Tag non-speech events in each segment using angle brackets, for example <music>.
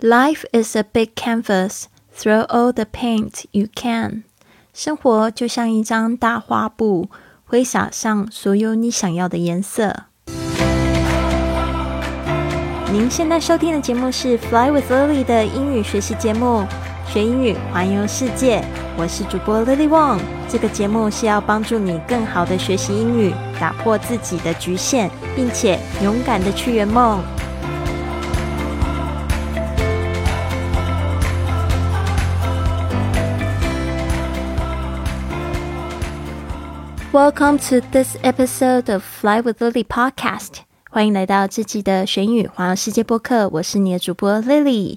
Life is a big canvas. Throw all the paint you can. 生活就像一张大画布，挥洒上所有你想要的颜色。您现在收听的节目是《Fly with Lily》的英语学习节目，学英语环游世界。我是主播 Lily Wong。这个节目是要帮助你更好的学习英语，打破自己的局限，并且勇敢的去圆梦。Welcome to this episode of Fly with Lily podcast。欢迎来到这期的玄宇环游世界播客，我是你的主播 Lily。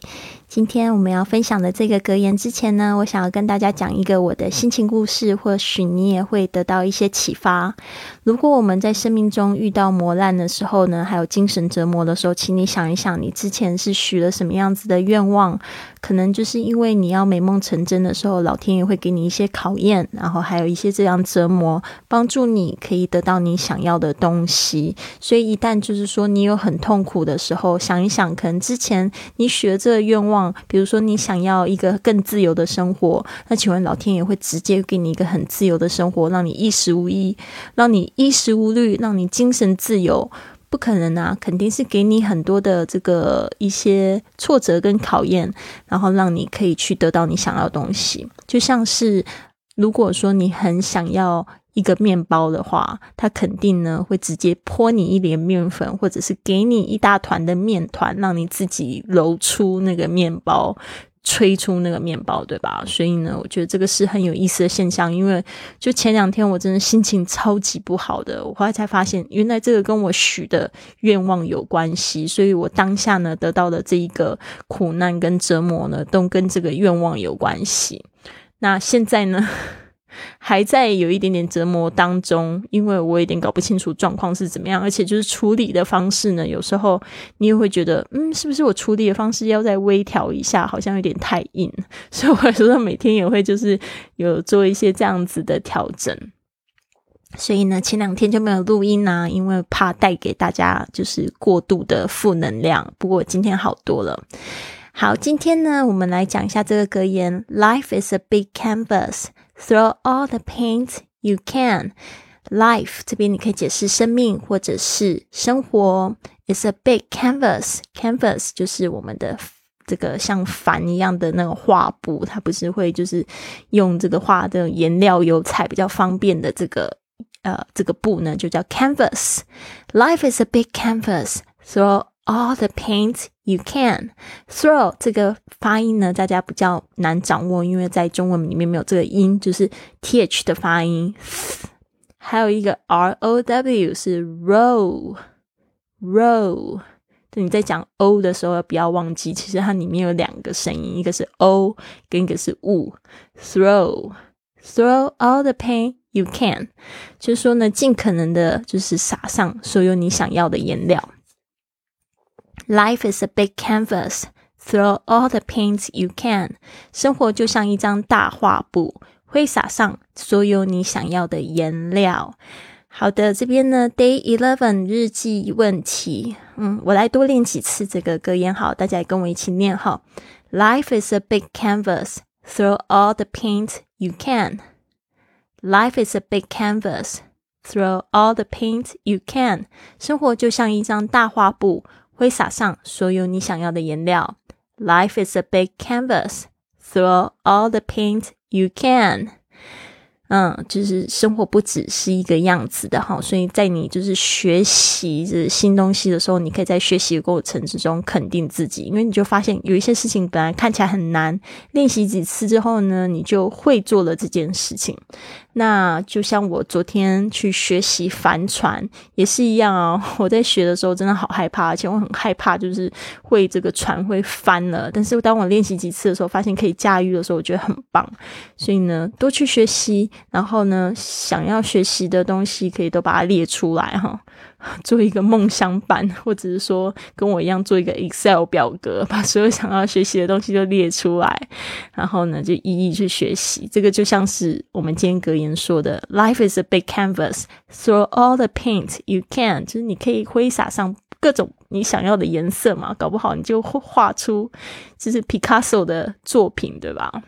今天我们要分享的这个格言之前呢，我想要跟大家讲一个我的心情故事，或许你也会得到一些启发。如果我们在生命中遇到磨难的时候呢，还有精神折磨的时候，请你想一想，你之前是许了什么样子的愿望？可能就是因为你要美梦成真的时候，老天爷会给你一些考验，然后还有一些这样折磨，帮助你可以得到你想要的东西。所以一旦就是说你有很痛苦的时候，想一想，可能之前你许了这个愿望。比如说，你想要一个更自由的生活，那请问老天爷会直接给你一个很自由的生活，让你衣食无忧，让你衣食无虑，让你精神自由？不可能啊，肯定是给你很多的这个一些挫折跟考验，然后让你可以去得到你想要的东西。就像是如果说你很想要。一个面包的话，它肯定呢会直接泼你一点面粉，或者是给你一大团的面团，让你自己揉出那个面包，吹出那个面包，对吧？所以呢，我觉得这个是很有意思的现象。因为就前两天我真的心情超级不好的，我后来才发现，原来这个跟我许的愿望有关系。所以我当下呢得到的这一个苦难跟折磨呢，都跟这个愿望有关系。那现在呢？还在有一点点折磨当中，因为我有点搞不清楚状况是怎么样，而且就是处理的方式呢，有时候你也会觉得，嗯，是不是我处理的方式要再微调一下，好像有点太硬，<laughs> 所以我有时候每天也会就是有做一些这样子的调整。所以呢，前两天就没有录音啊，因为怕带给大家就是过度的负能量。不过今天好多了。好，今天呢，我们来讲一下这个格言：Life is a big canvas。Throw all the paint you can. Life 这边你可以解释生命或者是生活。It's a big canvas. Canvas 就是我们的这个像帆一样的那个画布，它不是会就是用这个画的颜料油彩比较方便的这个呃这个布呢，就叫 canvas. Life is a big canvas. So all the paint you can throw 这个发音呢，大家比较难掌握，因为在中文里面没有这个音，就是 th 的发音。还有一个 r o w 是 row row，就你在讲 o 的时候不要忘记，其实它里面有两个声音，一个是 o，跟一个是 u。throw throw all the paint you can，就是说呢，尽可能的就是撒上所有你想要的颜料。Life is a big canvas. Throw all the paint you can. 生活就像一张大画布，挥洒上所有你想要的颜料。好的，这边呢，Day Eleven 日记问题。嗯，我来多练几次这个格言，好，大家也跟我一起念哈。Life is a big canvas. Throw all the paint you can. Life is a big canvas. Throw all the paint you can. 生活就像一张大画布。挥洒上所有你想要的颜料。Life is a big canvas. Throw all the paint you can. 嗯，就是生活不只是一个样子的哈，所以在你就是学习这新东西的时候，你可以在学习的过程之中肯定自己，因为你就发现有一些事情本来看起来很难，练习几次之后呢，你就会做了这件事情。那就像我昨天去学习帆船也是一样啊，我在学的时候真的好害怕，而且我很害怕就是会这个船会翻了。但是当我练习几次的时候，发现可以驾驭的时候，我觉得很棒。所以呢，多去学习。然后呢，想要学习的东西可以都把它列出来哈，<laughs> 做一个梦想版，或者是说跟我一样做一个 Excel 表格，把所有想要学习的东西都列出来，然后呢就一一去学习。这个就像是我们今天格言说的，Life is a big canvas, throw all the paint you can，就是你可以挥洒上各种你想要的颜色嘛，搞不好你就会画出就是 Picasso 的作品，对吧？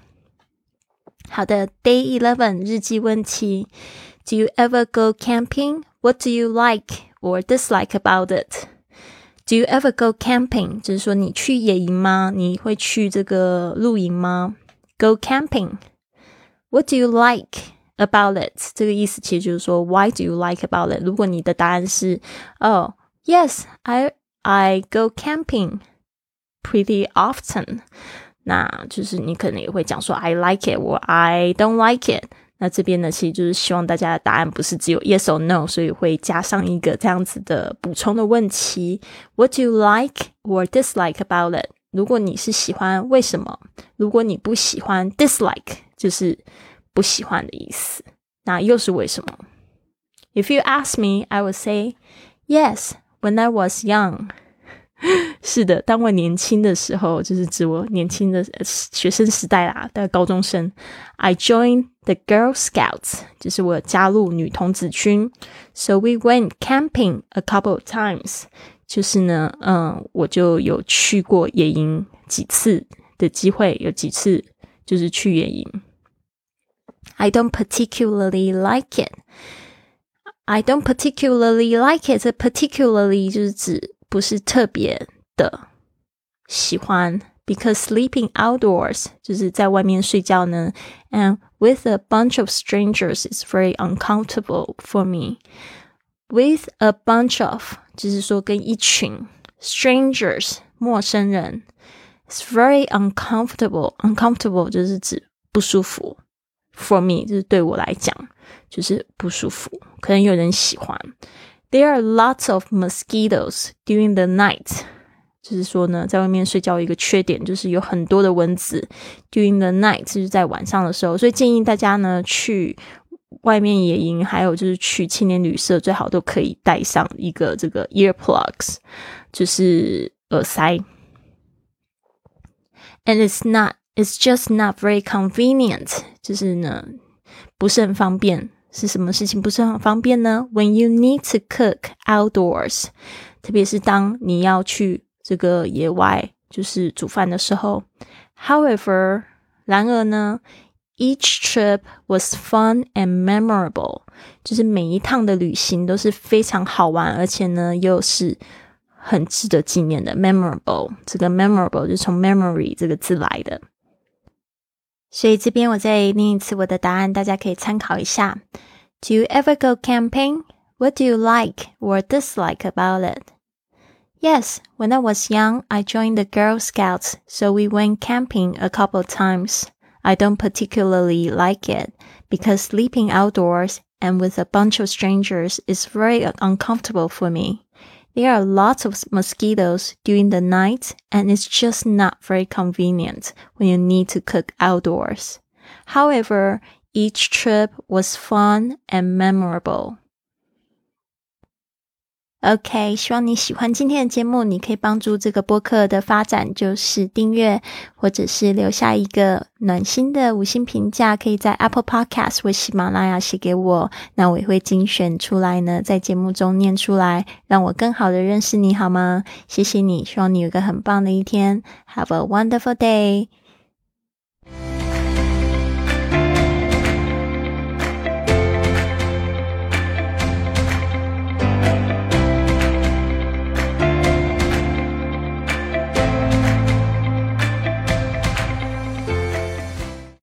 好的，Day Eleven 日记问题：Do you ever go camping? What do you like or dislike about it? Do you ever go camping？就是说你去野营吗？你会去这个露营吗？Go camping. What do you like about it？这个意思其实就是说 Why do you like about it？如果你的答案是哦 ，Yes, I I go camping pretty often，那就是你可能也会讲说 I like it 或 I don't like it。那这边呢，其实就是希望大家的答案不是只有 yes or no，所以会加上一个这样子的补充的问题：What do you like or dislike about it？如果你是喜欢，为什么？如果你不喜欢，dislike 就是不喜欢的意思。那又是为什么？If you ask me, I would say yes. When I was young. 是的，当我年轻的时候，就是指我年轻的学生时代啦，的高中生。I <laughs> joined the Girl Scouts，就是我加入女童子军。So we went camping a couple of times，就是呢，嗯，我就有去过野营几次的机会，有几次就是去野营。I don't particularly like it. I don't particularly like it. Particularly 就是指不是特别的喜欢，because sleeping outdoors 就是在外面睡觉呢，and with a bunch of strangers is very uncomfortable for me. With a bunch of 就是说跟一群 strangers 陌生人，it's very uncomfortable. Uncomfortable 就是指不舒服 ，for me 就是对我来讲就是不舒服，可能有人喜欢。There are lots of mosquitoes during the night，就是说呢，在外面睡觉一个缺点就是有很多的蚊子。During the night 就是在晚上的时候，所以建议大家呢去外面野营，还有就是去青年旅社，最好都可以带上一个这个 earplugs，就是耳塞。And it's not, it's just not very convenient，就是呢不是很方便。是什么事情不是很方便呢？When you need to cook outdoors，特别是当你要去这个野外就是煮饭的时候。However，然而呢，each trip was fun and memorable，就是每一趟的旅行都是非常好玩，而且呢又是很值得纪念的。Memorable，这个 memorable 就从 memory 这个字来的。所以这边我再念一次我的答案，大家可以参考一下。Do you ever go camping? What do you like or dislike about it? Yes, when I was young, I joined the Girl Scouts, so we went camping a couple of times. I don't particularly like it because sleeping outdoors and with a bunch of strangers is very uncomfortable for me. There are lots of mosquitoes during the night, and it's just not very convenient when you need to cook outdoors. However, each trip was fun and memorable. OK，希望你喜欢今天的节目。你可以帮助这个播客的发展，就是订阅或者是留下一个暖心的五星评价。可以在 Apple Podcast 或喜马拉雅写给我，那我也会精选出来呢，在节目中念出来，让我更好的认识你，好吗？谢谢你，希望你有个很棒的一天。Have a wonderful day.